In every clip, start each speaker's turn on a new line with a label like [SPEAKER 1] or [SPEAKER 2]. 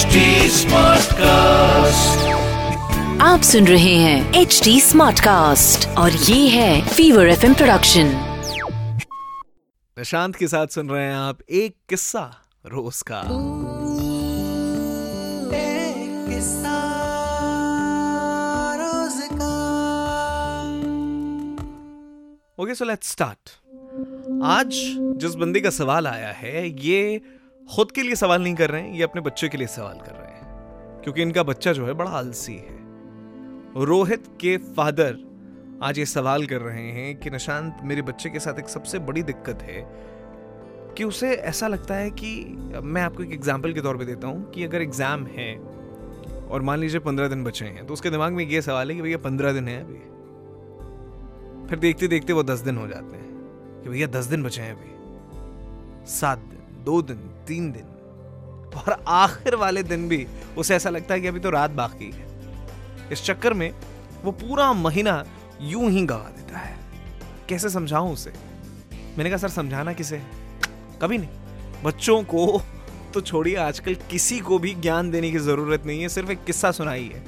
[SPEAKER 1] HD Smartcast.
[SPEAKER 2] आप सुन रहे हैं एच डी स्मार्ट कास्ट और ये है फीवर एफ़ प्रोडक्शन
[SPEAKER 3] प्रशांत के साथ सुन रहे हैं आप एक किस्सा रोज का। ओके सो लेट्स स्टार्ट आज जिस बंदी का सवाल आया है ये खुद के लिए सवाल नहीं कर रहे हैं, ये अपने बच्चे के लिए सवाल कर रहे हैं। क्योंकि इनका बच्चा जो है बड़ा आलसी है। रोहित के फादर आज ये सवाल कर रहे हैं कि निशांत, मेरे बच्चे के साथ एक सबसे बड़ी दिक्कत है कि उसे ऐसा लगता है कि, मैं आपको एक एग्ज़ाम्पल के तौर पे देता हूँ कि अगर एग्ज़ाम है और मान लीजिए पंद्रह दिन बचे हैं तो उसके दिमाग में ये सवाल है कि भैया पंद्रह दिन है अभी। फिर देखते देखते वो दस दिन हो जाते हैं कि भैया दस दिन बचे हैं अभी। सात दिन। दो दिन, तीन दिन। और आखिर वाले दिन भी उसे ऐसा लगता है कि अभी तो रात बाकी है। इस चक्कर में वो पूरा महीना यूँ ही गवा देता है। कैसे समझाऊं उसे? मैंने कहा, सर, समझाना किसे कभी नहीं। बच्चों को तो छोड़िए, आजकल किसी को भी ज्ञान देने की ज़रूरत नहीं है, सिर्फ़ एक किस्सा सुनाई है।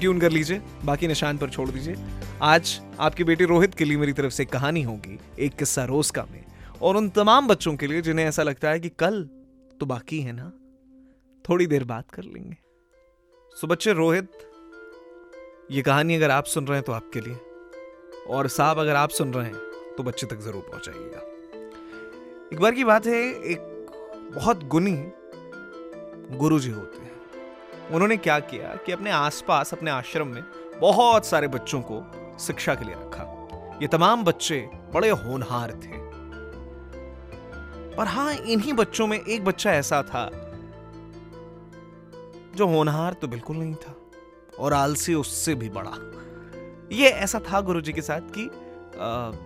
[SPEAKER 3] ट्यून कर लीजिए, बाकी निशान पर छोड़ दीजिए। आज आपकी बेटी रोहित के लिए मेरी तरफ़ से कहानी होगी, एक किस्सा रोज का में। और उन तमाम बच्चों के लिए जिन्हें ऐसा लगता है कि कल तो बाकी है ना, थोड़ी देर बात कर लेंगे। सो बच्चे, रोहित, ये कहानी अगर आप सुन रहे हैं तो आपके लिए, और साहब अगर आप सुन रहे हैं तो बच्चे तक ज़रूर पहुंचाइएगा। एक बार की बात है, एक बहुत गुनी गुरु जी होते हैं। उन्होंने क्या किया कि अपने आसपास, अपने आश्रम में बहुत सारे बच्चों को शिक्षा के लिए रखा। ये तमाम बच्चे बड़े होनहार थे। पर हाँ, इन्हीं बच्चों में एक बच्चा ऐसा था जो होनहार तो बिल्कुल नहीं था और आलसी उससे भी बड़ा। ये ऐसा था गुरुजी के साथ कि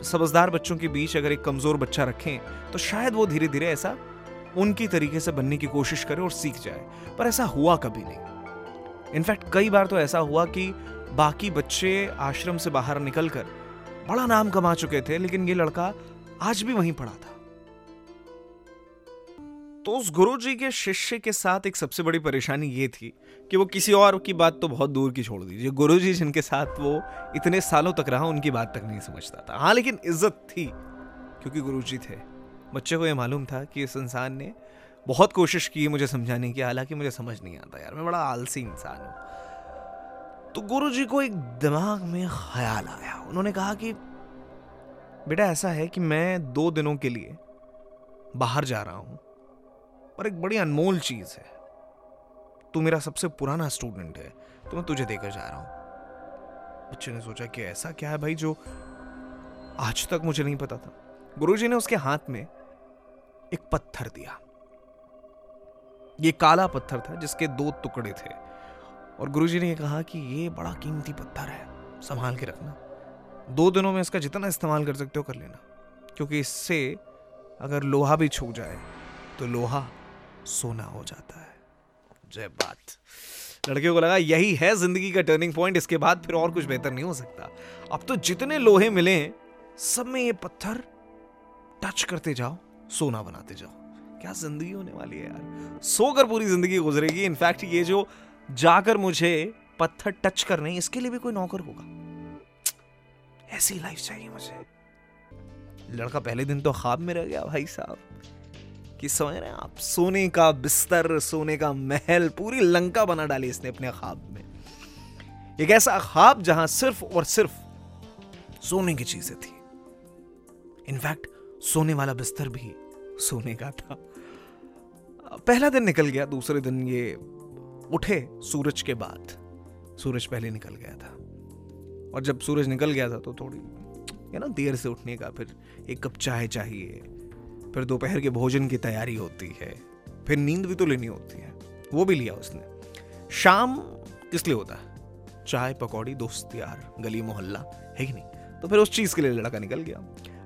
[SPEAKER 3] समझदार बच्चों के बीच अगर एक कमज़ोर बच्चा रखें तो शायद वो धीरे धीरे ऐसा उनकी तरीके से बनने की कोशिश करे और सीख जाए, पर ऐसा हुआ कभी नहीं। इनफैक्ट कई बार तो ऐसा हुआ कि बाकी बच्चे आश्रम से बाहर निकलकर बड़ा नाम कमा चुके थे, लेकिन ये लड़का आज भी वहीं पड़ा था। तो उस गुरु जी के शिष्य के साथ एक सबसे बड़ी परेशानी ये थी कि वो किसी और की बात तो बहुत दूर की छोड़ दीजिए। गुरु जी जिनके साथ वो इतने सालों तक रहा, उनकी बात तक नहीं समझता था। हाँ लेकिन इज़्ज़त थी, क्योंकि गुरु जी थे। बच्चे को ये मालूम था कि इस इंसान ने बहुत कोशिश की मुझे समझाने की, हालाँकि मुझे समझ नहीं आता यार, मैं बड़ा आलसी इंसान हूँ। तो गुरु जी को एक दिमाग में ख्याल आया। उन्होंने कहा कि, बेटा, ऐसा है कि मैं दो दिनों के लिए बाहर जा रहा हूँ पर एक बड़ी अनमोल चीज़ है। तू मेरा सबसे पुराना स्टूडेंट है तो मैं तुझे देकर जा रहा हूँ। बच्चे ने सोचा कि ऐसा क्या है भाई जो आज तक मुझे नहीं पता था। गुरुजी ने उसके हाथ में एक पत्थर दिया। ये काला पत्थर था जिसके दो टुकड़े थे। और गुरुजी ने कहा कि ये बड़ा कीमती पत्थर है, संभाल के रखना। दो दिनों में इसका जितना इस्तेमाल कर सकते हो कर लेना। क्योंकि इससे अगर लोहा भी छू जाए तो लोहा सोना हो जाता है। जय बात। लड़कियों को लगा यही है ज़िंदगी का टर्निंग पॉइंट इसके बाद फिर और कुछ बेहतर नहीं हो सकता। अब तो जितने लोहे मिले सब में ये पत्थर टच करते जाओ, सोना बनाते जाओ। क्या ज़िंदगी होने वाली है यार? सोकर पूरी ज़िंदगी गुजरेगी। इनफैक्ट ये जो जाकर मुझे पत्थर टच करने इसके लिए भी कोई नौकर होगा। ऐसी लाइफ चाहिए मुझे। लड़का पहले दिन तो ख्वाब में रह गया भाई साहब। कि समझ रहे हैं आप। सोने का बिस्तर, सोने का महल, पूरी लंका बना डाली इसने अपने ख्वाब में। एक ऐसा ख्वाब जहाँ सिर्फ़ और सिर्फ़ सोने की चीज़ें थी। इनफैक्ट सोने वाला बिस्तर भी सोने का था। पहला दिन निकल गया, दूसरे दिन ये उठे सूरज के बाद। सूरज पहले निकल गया था। और जब सूरज निकल गया था तो थोड़ी ना देर से उठने का फिर एक कप चाय चाहिए फिर दोपहर के भोजन की तैयारी होती है। फिर नींद भी तो लेनी होती है। वो भी लिया उसने। शाम किस लिए होता? है चाय, पकौड़ी, दोस्त यार, गली मोहल्ला, है कि नहीं? तो फिर उस चीज़ के लिए लड़का निकल गया।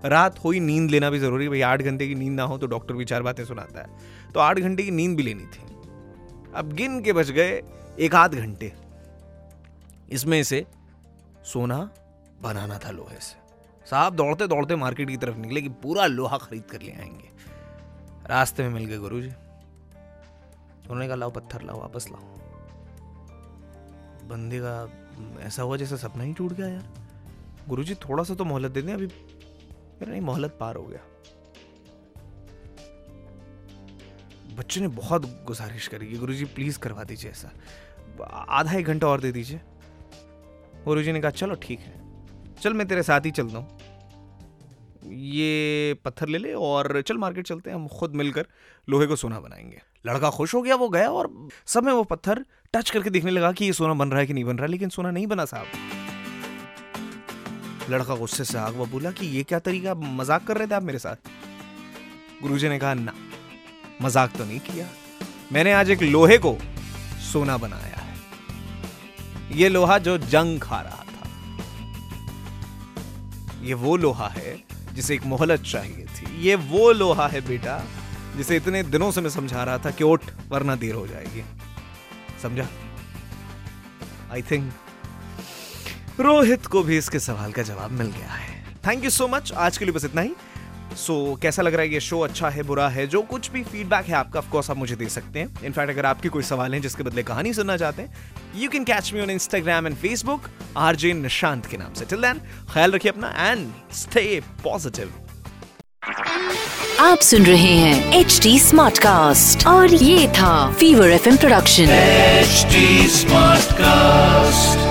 [SPEAKER 3] रात हुई, नींद लेना भी ज़रूरी है। भाई, आठ घंटे की नींद ना हो तो डॉक्टर भी चार बातें सुनाता है। तो आठ घंटे की नींद भी लेनी थी। अब गिन के बच गए एक आध घंटे। इसमें से सोना, बनाना था लोहे से। साहब दौड़ते दौड़ते मार्केट की तरफ़ निकले कि पूरा लोहा खरीद कर ले आएँगे। रास्ते में मिल गए गुरु जी उन्होंने कहा, लाओ पत्थर लाओ, वापस लाओ। बंदे का ऐसा हुआ जैसे सपना ही टूट गया यार। गुरु जी थोड़ा सा तो मोहलत दे दें, अभी मेरा नहीं, मोहलत पार हो गया। बच्चे ने बहुत गुजारिश करी कि गुरु जी प्लीज़ करवा दीजिए ऐसा। आधा एक घंटा और दे दीजिए। गुरु जी ने कहा, चलो ठीक है। चल मैं तेरे साथ ही चलता हूँ। ये पत्थर ले ले और चल मार्केट चलते हैं, हम खुद मिलकर लोहे को सोना बनाएँगे। लड़का खुश हो गया, वो गया और सब में वो पत्थर टच करके देखने लगा कि ये सोना बन रहा है कि नहीं बन रहा लेकिन सोना नहीं बना साहब। लड़का गुस्से से आग वो बोला कि ये क्या तरीका, मज़ाक कर रहे थे आप मेरे साथ? गुरुजी ने कहा, ना, मज़ाक तो नहीं किया। मैंने आज एक लोहे को सोना बनाया है। ये लोहा जो जंग खा रहा था, ये वो लोहा है जिसे एक मोहलत चाहिए थी। ये वो लोहा है बेटा, जिसे इतने दिनों से मैं समझा रहा था कि ओट वरना देर हो जाएगी। समझा? आई थिंक रोहित को भी इसके सवाल का जवाब मिल गया है। थैंक यू सो मच आज के लिए बस इतना ही। सो so, कैसा लग रहा है ये शो अच्छा है बुरा है? जो कुछ भी फीडबैक है आपका ऑफकोर्स आप मुझे दे सकते हैं। इनफैक्ट अगर आपके कोई सवाल हैं जिसके बदले कहानी सुनना चाहते हैं you can catch me on Instagram and Facebook RJ Nishant के नाम से। टिल देन ख्याल रखिए अपना एंड स्टे पॉजिटिव
[SPEAKER 2] आप सुन रहे हैं एच डी स्मार्ट कास्ट और ये था fever F production
[SPEAKER 1] H smart cast